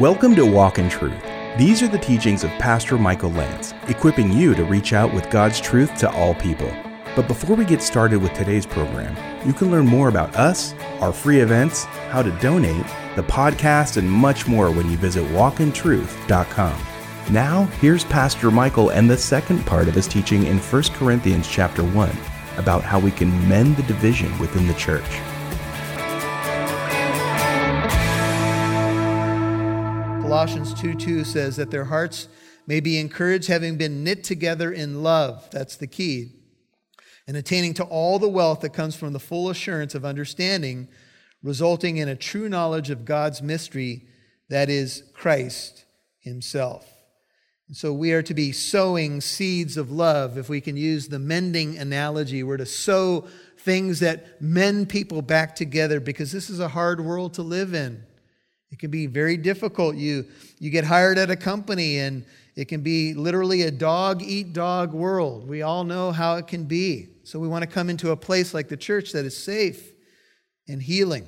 Welcome to Walk in Truth. These are the teachings of Pastor Michael Lance, equipping you to reach out with God's truth to all people. But before we get started with today's program, you can learn more about us, our free events, how to donate, the podcast, and much more when you visit walkintruth.com. Now, here's Pastor Michael and the second part of his teaching in 1 Corinthians chapter 1 about how we can mend the division within the church. Colossians 2 2 says that their hearts may be encouraged, having been knit together in love. That's the key. And attaining to all the wealth that comes from the full assurance of understanding, resulting in a true knowledge of God's mystery, that is Christ Himself. And so we are to be sowing seeds of love. If we can use the mending analogy, we're to sow things that mend people back together because this is a hard world to live in. It can be very difficult. You, you get hired at a company, and it can be literally a dog eat dog world. We all know how it can be. So we want to come into a place like the church that is safe and healing.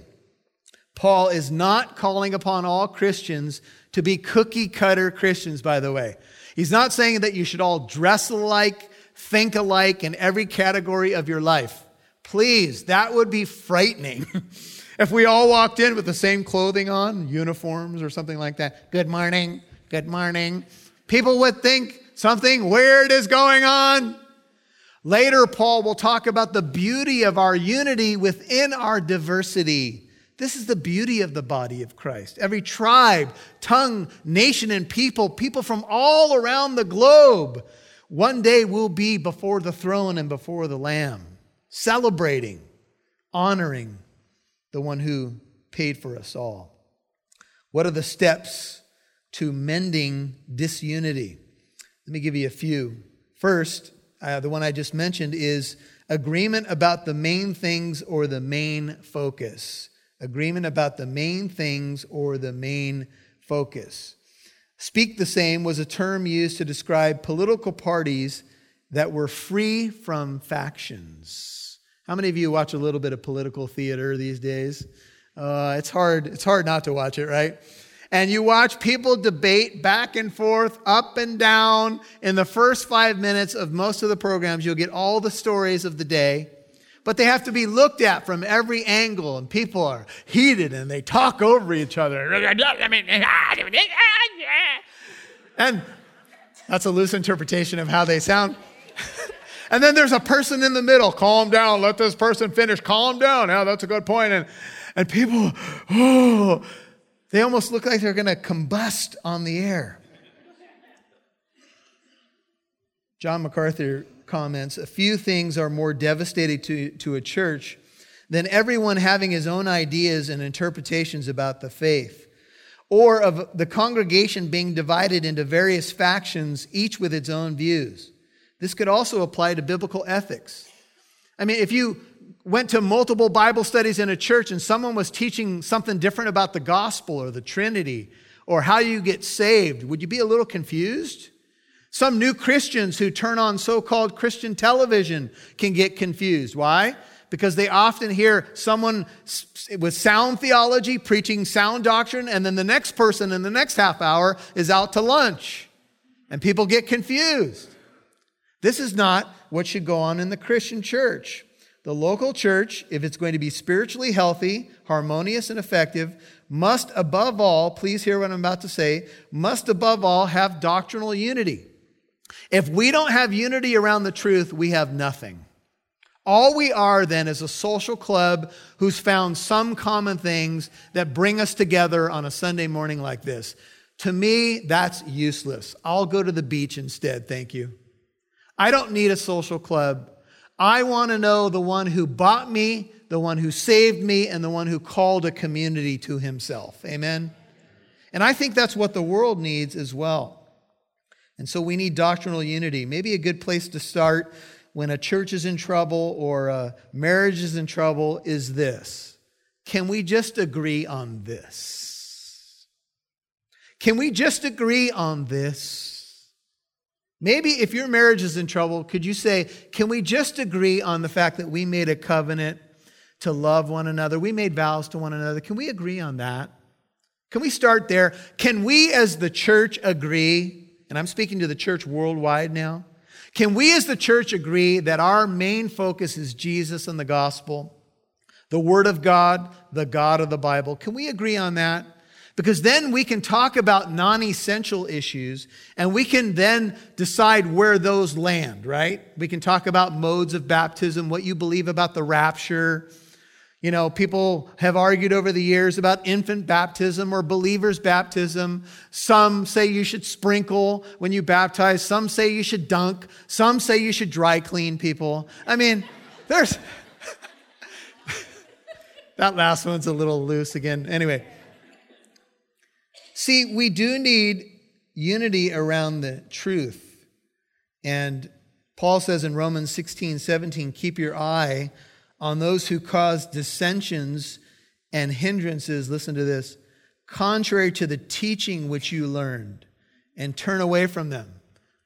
Paul is not calling upon all Christians to be cookie cutter Christians, by the way. He's not saying that you should all dress alike, think alike in every category of your life. Please, that would be frightening. If we all walked in with the same clothing on, uniforms or something like that, good morning, good morning, people would think something weird is going on. Later, Paul will talk about the beauty of our unity within our diversity. This is the beauty of the body of Christ. Every tribe, tongue, nation, and people, people from all around the globe, one day will be before the throne and before the Lamb, celebrating, honoring, the one who paid for us all. What are the steps to mending disunity? Let me give you a few. First, uh, the one I just mentioned is agreement about the main things or the main focus. Agreement about the main things or the main focus. Speak the same was a term used to describe political parties that were free from factions. How many of you watch a little bit of political theater these days? Uh, it's hard. It's hard not to watch it, right? And you watch people debate back and forth, up and down. In the first five minutes of most of the programs, you'll get all the stories of the day. But they have to be looked at from every angle, and people are heated and they talk over each other. And that's a loose interpretation of how they sound. And then there's a person in the middle. Calm down. Let this person finish. Calm down. Yeah, that's a good point. And, and people, oh, they almost look like they're going to combust on the air. John MacArthur comments A few things are more devastating to, to a church than everyone having his own ideas and interpretations about the faith, or of the congregation being divided into various factions, each with its own views. This could also apply to biblical ethics. I mean, if you went to multiple Bible studies in a church and someone was teaching something different about the gospel or the Trinity or how you get saved, would you be a little confused? Some new Christians who turn on so called Christian television can get confused. Why? Because they often hear someone with sound theology preaching sound doctrine, and then the next person in the next half hour is out to lunch. And people get confused. This is not what should go on in the Christian church. The local church, if it's going to be spiritually healthy, harmonious, and effective, must above all, please hear what I'm about to say, must above all have doctrinal unity. If we don't have unity around the truth, we have nothing. All we are then is a social club who's found some common things that bring us together on a Sunday morning like this. To me, that's useless. I'll go to the beach instead, thank you. I don't need a social club. I want to know the one who bought me, the one who saved me, and the one who called a community to himself. Amen? And I think that's what the world needs as well. And so we need doctrinal unity. Maybe a good place to start when a church is in trouble or a marriage is in trouble is this Can we just agree on this? Can we just agree on this? Maybe if your marriage is in trouble, could you say, Can we just agree on the fact that we made a covenant to love one another? We made vows to one another. Can we agree on that? Can we start there? Can we as the church agree, and I'm speaking to the church worldwide now, can we as the church agree that our main focus is Jesus and the gospel, the Word of God, the God of the Bible? Can we agree on that? Because then we can talk about non essential issues and we can then decide where those land, right? We can talk about modes of baptism, what you believe about the rapture, you know, people have argued over the years about infant baptism or believer's baptism. Some say you should sprinkle when you baptize. Some say you should dunk. Some say you should dry clean people. I mean, there's. that last one's a little loose again. Anyway. See, we do need unity around the truth. And Paul says in Romans 16, 17, keep your eye on those who cause dissensions and hindrances, listen to this, contrary to the teaching which you learned, and turn away from them.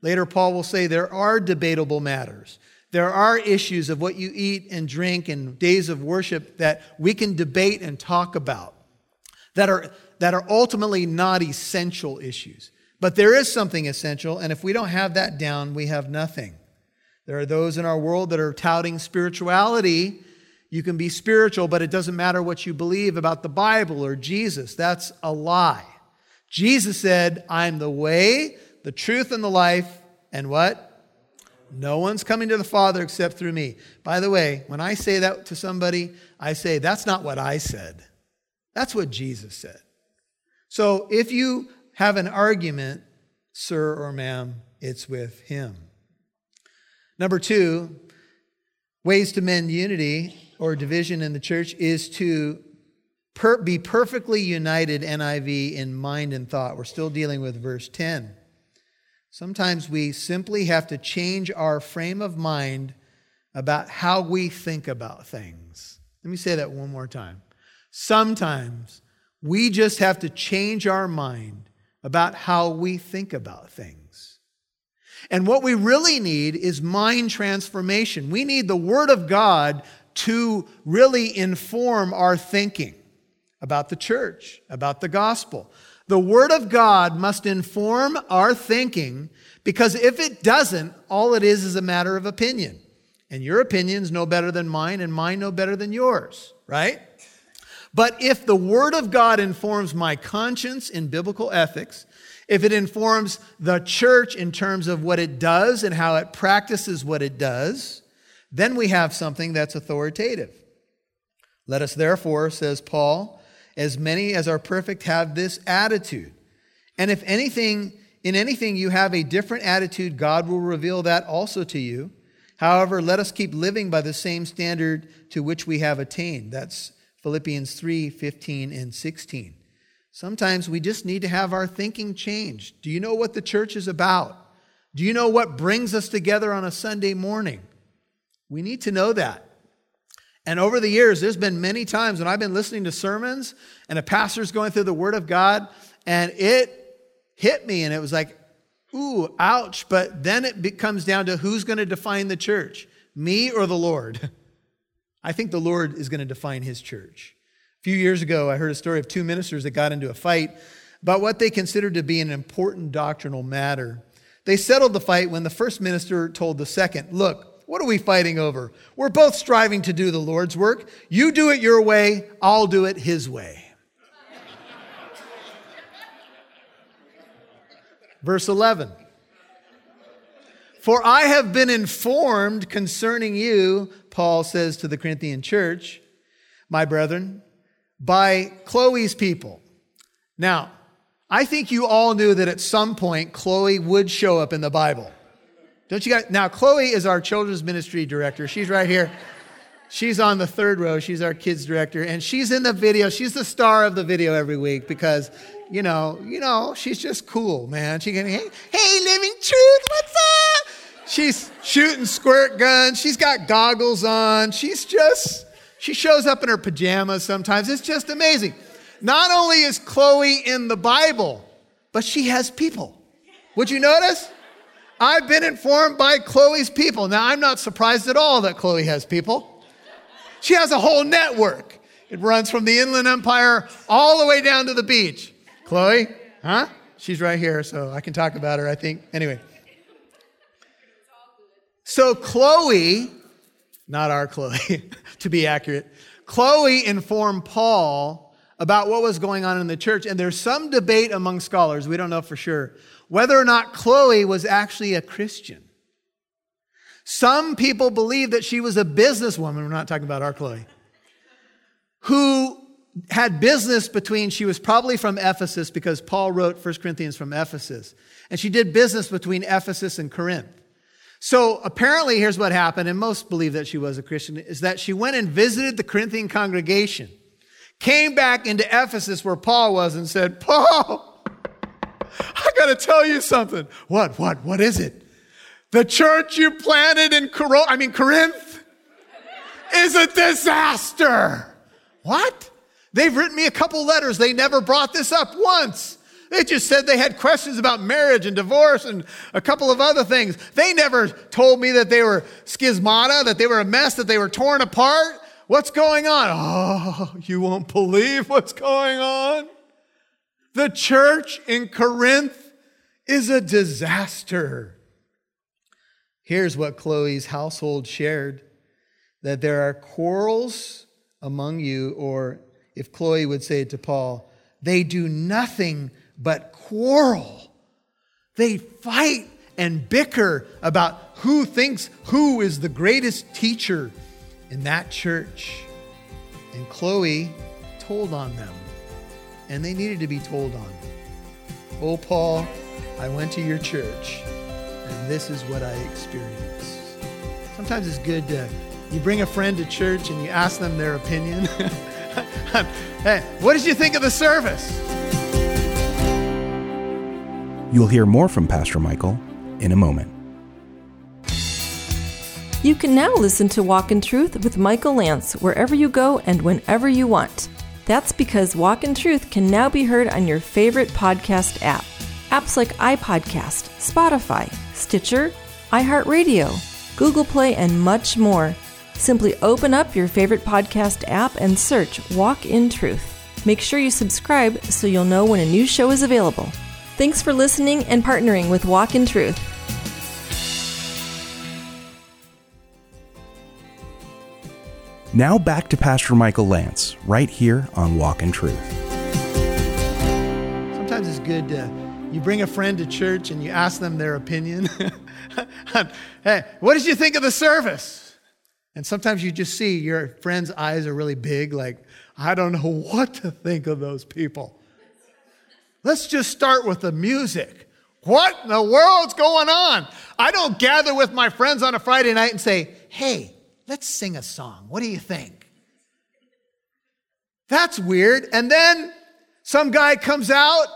Later, Paul will say there are debatable matters. There are issues of what you eat and drink and days of worship that we can debate and talk about that are, that are ultimately not essential issues. But there is something essential, and if we don't have that down, we have nothing. There are those in our world that are touting spirituality you can be spiritual, but it doesn't matter what you believe about the Bible or Jesus. That's a lie. Jesus said, I'm the way, the truth, and the life, and what? No one's coming to the Father except through me. By the way, when I say that to somebody, I say, that's not what I said. That's what Jesus said. So if you have an argument, sir or ma'am, it's with him. Number two, ways to mend unity or division in the church is to per- be perfectly united, NIV, in mind and thought. We're still dealing with verse 10. Sometimes we simply have to change our frame of mind about how we think about things. Let me say that one more time. Sometimes we just have to change our mind about how we think about things. And what we really need is mind transformation. We need the Word of God to really inform our thinking about the church, about the gospel. The Word of God must inform our thinking because if it doesn't, all it is is a matter of opinion. And your opinion's no better than mine, and mine no better than yours, right? But if the Word of God informs my conscience in biblical ethics, if it informs the church in terms of what it does and how it practices what it does, then we have something that's authoritative. Let us therefore, says Paul, as many as are perfect have this attitude. And if anything, in anything you have a different attitude, God will reveal that also to you. However, let us keep living by the same standard to which we have attained. That's Philippians 3 15 and 16. Sometimes we just need to have our thinking changed. Do you know what the church is about? Do you know what brings us together on a Sunday morning? We need to know that. And over the years, there's been many times when I've been listening to sermons and a pastor's going through the Word of God, and it hit me, and it was like, ooh, ouch. But then it comes down to who's going to define the church, me or the Lord? I think the Lord is going to define his church. A few years ago, I heard a story of two ministers that got into a fight about what they considered to be an important doctrinal matter. They settled the fight when the first minister told the second, Look, what are we fighting over? We're both striving to do the Lord's work. You do it your way, I'll do it his way. Verse 11 For I have been informed concerning you, Paul says to the Corinthian church, my brethren, by Chloe's people. Now, I think you all knew that at some point Chloe would show up in the Bible. Don't you guys? Now, Chloe is our children's ministry director. She's right here. She's on the third row. She's our kids director, and she's in the video. She's the star of the video every week because, you know, you know, she's just cool, man. She can, hey, hey, living truth, what's up? She's shooting squirt guns. She's got goggles on. She's just, she shows up in her pajamas sometimes. It's just amazing. Not only is Chloe in the Bible, but she has people. Would you notice? I've been informed by Chloe's people. Now, I'm not surprised at all that Chloe has people. She has a whole network. It runs from the Inland Empire all the way down to the beach. Chloe? Huh? She's right here, so I can talk about her, I think. Anyway. So, Chloe, not our Chloe, to be accurate, Chloe informed Paul about what was going on in the church, and there's some debate among scholars, we don't know for sure, whether or not Chloe was actually a Christian. Some people believe that she was a businesswoman, we're not talking about our Chloe, who had business between, she was probably from Ephesus because Paul wrote 1 Corinthians from Ephesus. And she did business between Ephesus and Corinth. So apparently, here's what happened, and most believe that she was a Christian, is that she went and visited the Corinthian congregation, came back into Ephesus where Paul was, and said, Paul, I got to tell you something. What, what, what is it? The church you planted in Cor- I mean, Corinth is a disaster. What? They've written me a couple letters. They never brought this up once. They just said they had questions about marriage and divorce and a couple of other things. They never told me that they were schismata, that they were a mess, that they were torn apart. What's going on? Oh, you won't believe what's going on. The church in Corinth is a disaster. Here's what Chloe's household shared that there are quarrels among you, or if Chloe would say it to Paul, they do nothing but quarrel. They fight and bicker about who thinks who is the greatest teacher in that church. And Chloe told on them, and they needed to be told on. Oh, Paul, I went to your church, and this is what I experienced. Sometimes it's good to, you bring a friend to church and you ask them their opinion. hey, what did you think of the service? You'll hear more from Pastor Michael in a moment. You can now listen to Walk in Truth with Michael Lance wherever you go and whenever you want. That's because Walk in Truth can now be heard on your favorite podcast app. Apps like iPodcast, Spotify, Stitcher, iHeartRadio, Google Play, and much more. Simply open up your favorite podcast app and search Walk in Truth. Make sure you subscribe so you'll know when a new show is available. Thanks for listening and partnering with Walk in Truth. Now back to Pastor Michael Lance, right here on Walk in Truth. Sometimes it's good to, you bring a friend to church and you ask them their opinion. hey, what did you think of the service? And sometimes you just see your friend's eyes are really big, like, I don't know what to think of those people. Let's just start with the music. What in the world's going on? I don't gather with my friends on a Friday night and say, hey, let's sing a song. What do you think? That's weird. And then some guy comes out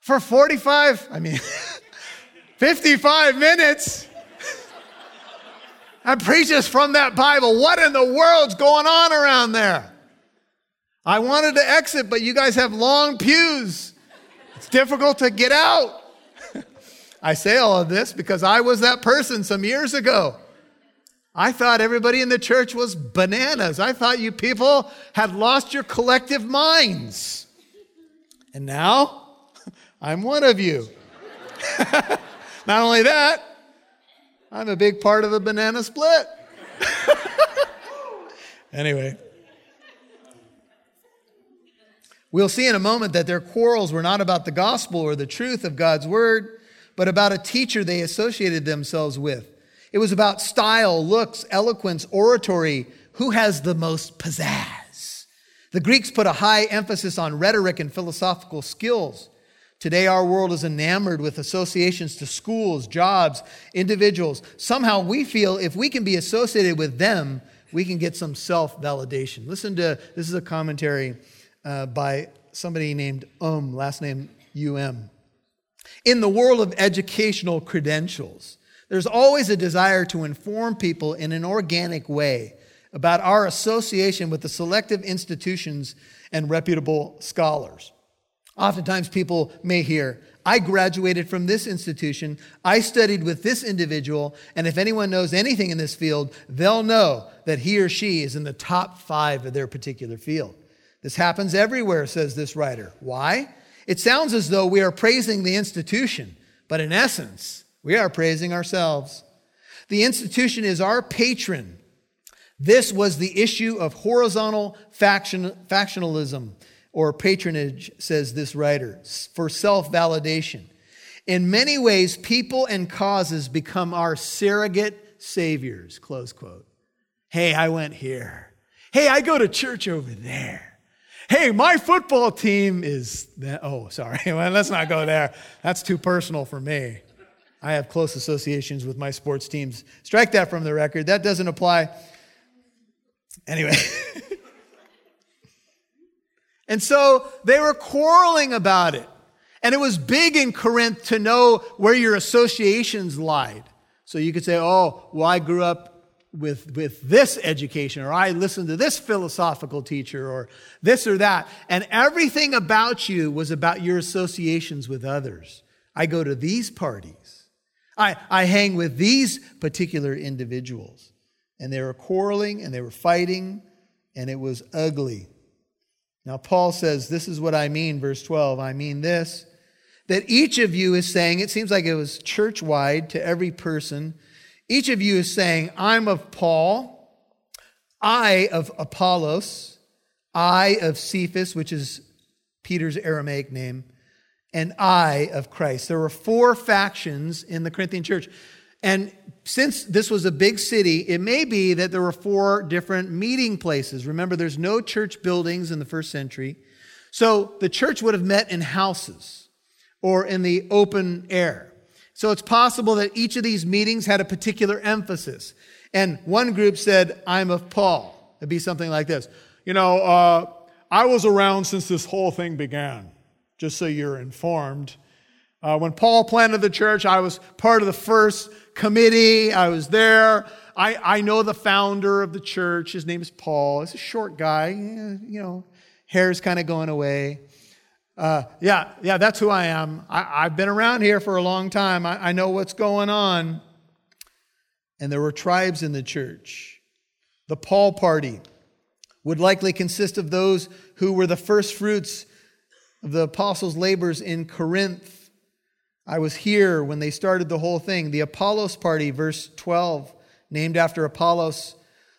for 45, I mean, 55 minutes and preaches from that Bible. What in the world's going on around there? I wanted to exit, but you guys have long pews. It's difficult to get out. I say all of this because I was that person some years ago. I thought everybody in the church was bananas. I thought you people had lost your collective minds. And now I'm one of you. Not only that, I'm a big part of the banana split. anyway, we'll see in a moment that their quarrels were not about the gospel or the truth of God's word, but about a teacher they associated themselves with. It was about style, looks, eloquence, oratory. Who has the most pizzazz? The Greeks put a high emphasis on rhetoric and philosophical skills. Today, our world is enamored with associations to schools, jobs, individuals. Somehow, we feel if we can be associated with them, we can get some self validation. Listen to this is a commentary uh, by somebody named Um, last name UM. In the world of educational credentials, there's always a desire to inform people in an organic way about our association with the selective institutions and reputable scholars. Oftentimes, people may hear, I graduated from this institution, I studied with this individual, and if anyone knows anything in this field, they'll know that he or she is in the top five of their particular field. This happens everywhere, says this writer. Why? It sounds as though we are praising the institution, but in essence, we are praising ourselves. The institution is our patron. This was the issue of horizontal faction, factionalism or patronage, says this writer, for self validation. In many ways, people and causes become our surrogate saviors, close quote. Hey, I went here. Hey, I go to church over there. Hey, my football team is that. Oh, sorry. Well, let's not go there. That's too personal for me. I have close associations with my sports teams. Strike that from the record. That doesn't apply. Anyway. and so they were quarreling about it. And it was big in Corinth to know where your associations lied. So you could say, oh, well, I grew up with, with this education, or I listened to this philosophical teacher, or this or that. And everything about you was about your associations with others. I go to these parties. I, I hang with these particular individuals. And they were quarreling and they were fighting, and it was ugly. Now, Paul says, This is what I mean, verse 12. I mean this, that each of you is saying, it seems like it was church wide to every person each of you is saying, I'm of Paul, I of Apollos, I of Cephas, which is Peter's Aramaic name, and I of Christ. There were four factions in the Corinthian church. And since this was a big city, it may be that there were four different meeting places. Remember, there's no church buildings in the first century. So the church would have met in houses or in the open air. So it's possible that each of these meetings had a particular emphasis. And one group said, I'm of Paul. It'd be something like this You know, uh, I was around since this whole thing began, just so you're informed. Uh, when Paul planted the church, I was part of the first committee. I was there. I, I know the founder of the church. His name is Paul. He's a short guy, you know, hair's kind of going away. Uh, yeah, yeah, that's who I am. I, have been around here for a long time. I, I know what's going on. And there were tribes in the church. The Paul party would likely consist of those who were the first fruits of the apostles' labors in Corinth. I was here when they started the whole thing. The Apollos party, verse 12, named after Apollos,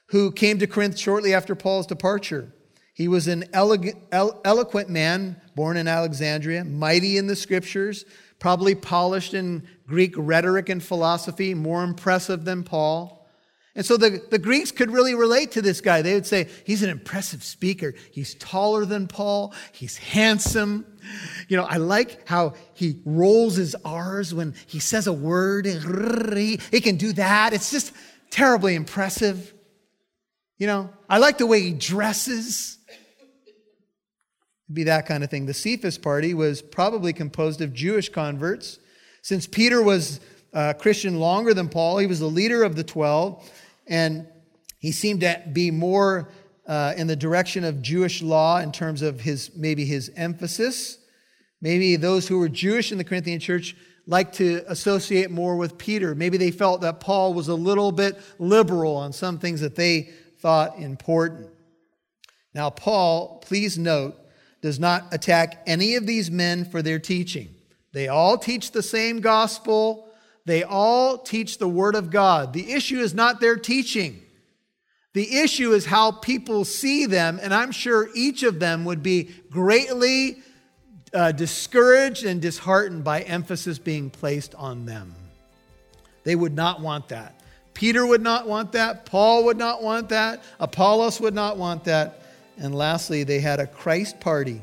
who came to Corinth shortly after Paul's departure. He was an eloquent man, born in Alexandria, mighty in the scriptures, probably polished in Greek rhetoric and philosophy, more impressive than Paul. And so the, the Greeks could really relate to this guy. They would say, he's an impressive speaker. He's taller than Paul. He's handsome. You know, I like how he rolls his R's when he says a word. He, he can do that. It's just terribly impressive. You know, I like the way he dresses be that kind of thing. The Cephas party was probably composed of Jewish converts. Since Peter was a Christian longer than Paul, he was the leader of the 12, and he seemed to be more uh, in the direction of Jewish law in terms of his maybe his emphasis. Maybe those who were Jewish in the Corinthian church liked to associate more with Peter. Maybe they felt that Paul was a little bit liberal on some things that they thought important. Now, Paul, please note, does not attack any of these men for their teaching. They all teach the same gospel. They all teach the Word of God. The issue is not their teaching. The issue is how people see them, and I'm sure each of them would be greatly uh, discouraged and disheartened by emphasis being placed on them. They would not want that. Peter would not want that. Paul would not want that. Apollos would not want that. And lastly, they had a Christ party.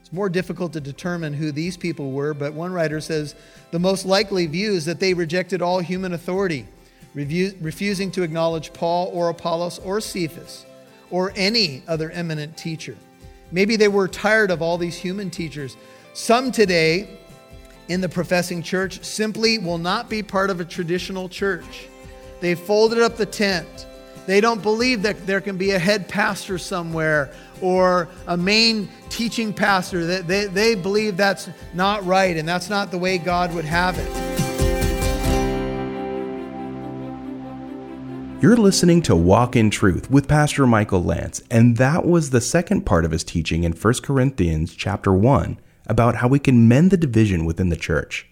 It's more difficult to determine who these people were, but one writer says the most likely view is that they rejected all human authority, refusing to acknowledge Paul or Apollos or Cephas or any other eminent teacher. Maybe they were tired of all these human teachers. Some today in the professing church simply will not be part of a traditional church. They folded up the tent they don't believe that there can be a head pastor somewhere or a main teaching pastor. They, they, they believe that's not right and that's not the way God would have it. You're listening to Walk in Truth with Pastor Michael Lance, and that was the second part of his teaching in 1 Corinthians chapter 1 about how we can mend the division within the church.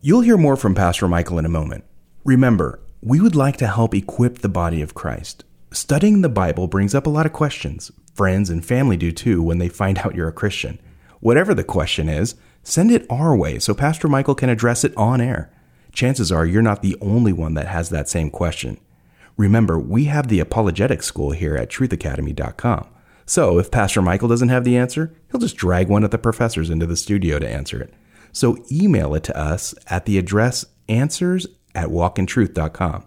You'll hear more from Pastor Michael in a moment. Remember, we would like to help equip the body of Christ. Studying the Bible brings up a lot of questions. Friends and family do too when they find out you're a Christian. Whatever the question is, send it our way so Pastor Michael can address it on air. Chances are you're not the only one that has that same question. Remember, we have the apologetic school here at truthacademy.com. So if Pastor Michael doesn't have the answer, he'll just drag one of the professors into the studio to answer it. So email it to us at the address answers at walkintruth.com.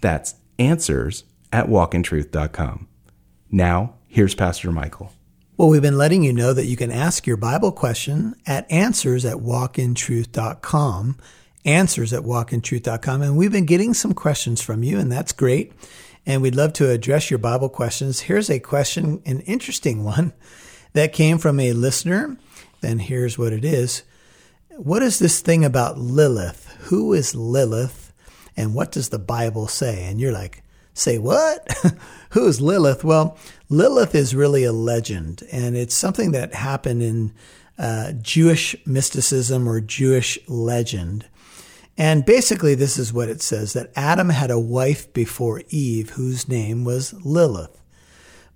That's answers at walkintruth.com. Now, here's Pastor Michael. Well, we've been letting you know that you can ask your Bible question at answers at walkintruth.com, answers at walkintruth.com. And we've been getting some questions from you, and that's great. And we'd love to address your Bible questions. Here's a question, an interesting one that came from a listener. And here's what it is What is this thing about Lilith? Who is Lilith? And what does the Bible say? And you're like, Say what? Who is Lilith? Well, Lilith is really a legend, and it's something that happened in uh, Jewish mysticism or Jewish legend. And basically, this is what it says that Adam had a wife before Eve whose name was Lilith.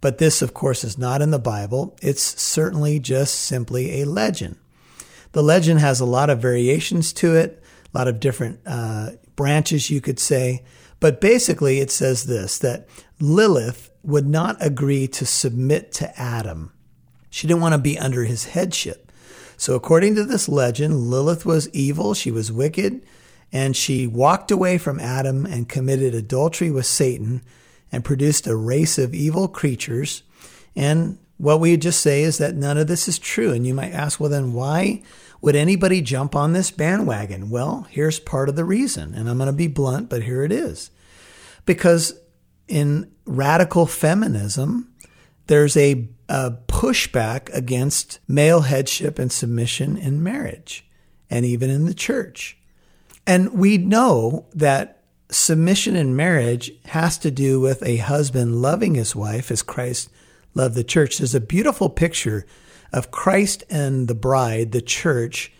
But this, of course, is not in the Bible. It's certainly just simply a legend. The legend has a lot of variations to it, a lot of different uh, branches, you could say. But basically, it says this that Lilith would not agree to submit to Adam. She didn't want to be under his headship. So, according to this legend, Lilith was evil, she was wicked, and she walked away from Adam and committed adultery with Satan and produced a race of evil creatures. And what we just say is that none of this is true. And you might ask, well, then why would anybody jump on this bandwagon? Well, here's part of the reason. And I'm going to be blunt, but here it is. Because in radical feminism, there's a, a pushback against male headship and submission in marriage and even in the church. And we know that submission in marriage has to do with a husband loving his wife as Christ loved the church. There's a beautiful picture of Christ and the bride, the church,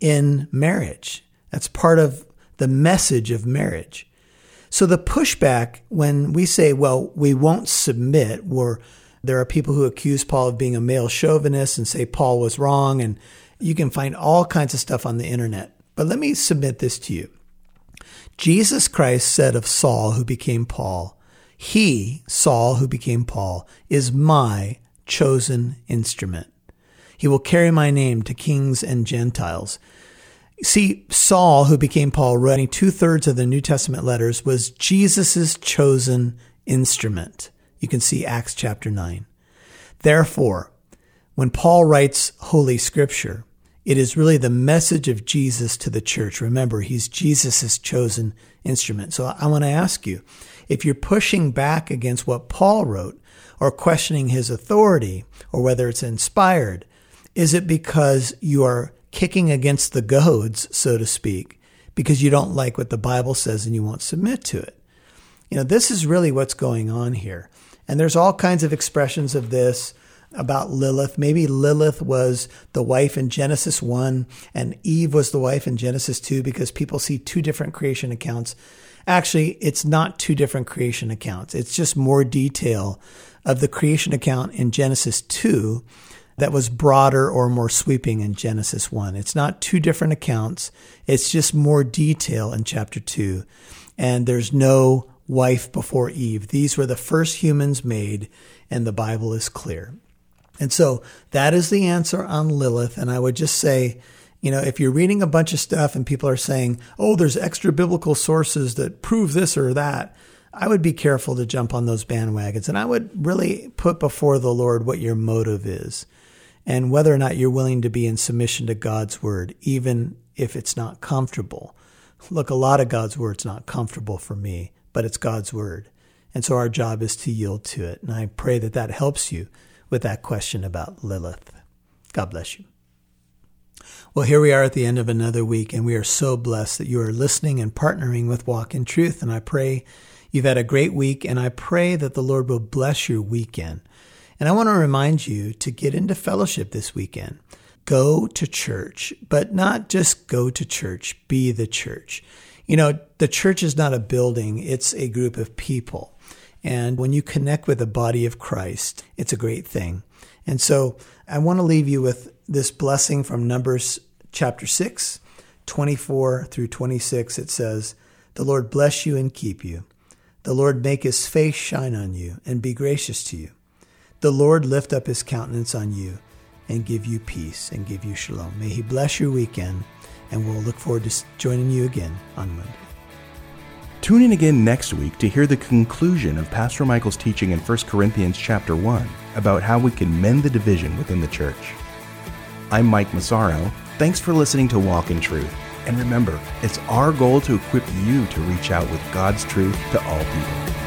in marriage. That's part of the message of marriage. So the pushback when we say, well, we won't submit, where there are people who accuse Paul of being a male chauvinist and say Paul was wrong, and you can find all kinds of stuff on the internet. But let me submit this to you. Jesus Christ said of Saul, who became Paul, He, Saul, who became Paul, is my chosen instrument. He will carry my name to kings and Gentiles. See, Saul, who became Paul, writing two thirds of the New Testament letters, was Jesus' chosen instrument. You can see Acts chapter 9. Therefore, when Paul writes Holy Scripture, it is really the message of Jesus to the church. Remember, he's Jesus' chosen instrument. So I want to ask you if you're pushing back against what Paul wrote or questioning his authority or whether it's inspired, is it because you are kicking against the goads, so to speak, because you don't like what the Bible says and you won't submit to it. You know, this is really what's going on here. And there's all kinds of expressions of this about Lilith. Maybe Lilith was the wife in Genesis 1 and Eve was the wife in Genesis 2 because people see two different creation accounts. Actually, it's not two different creation accounts. It's just more detail of the creation account in Genesis 2 that was broader or more sweeping in Genesis 1. It's not two different accounts, it's just more detail in chapter 2. And there's no wife before Eve. These were the first humans made, and the Bible is clear. And so that is the answer on Lilith. And I would just say, you know, if you're reading a bunch of stuff and people are saying, oh, there's extra biblical sources that prove this or that, I would be careful to jump on those bandwagons. And I would really put before the Lord what your motive is and whether or not you're willing to be in submission to God's word, even if it's not comfortable. Look, a lot of God's word's not comfortable for me, but it's God's word. And so our job is to yield to it. And I pray that that helps you with that question about Lilith. God bless you. Well, here we are at the end of another week, and we are so blessed that you are listening and partnering with Walk in Truth. And I pray you've had a great week, and I pray that the Lord will bless your weekend. And I want to remind you to get into fellowship this weekend. go to church, but not just go to church, be the church. You know, the church is not a building, it's a group of people. And when you connect with the body of Christ, it's a great thing. And so I want to leave you with this blessing from Numbers chapter 6, 24 through 26. It says, The Lord bless you and keep you. The Lord make his face shine on you and be gracious to you. The Lord lift up his countenance on you and give you peace and give you shalom. May he bless your weekend, and we'll look forward to joining you again on Monday. Tune in again next week to hear the conclusion of Pastor Michael's teaching in 1 Corinthians chapter 1 about how we can mend the division within the church. I'm Mike Massaro. Thanks for listening to Walk in Truth. And remember, it's our goal to equip you to reach out with God's truth to all people.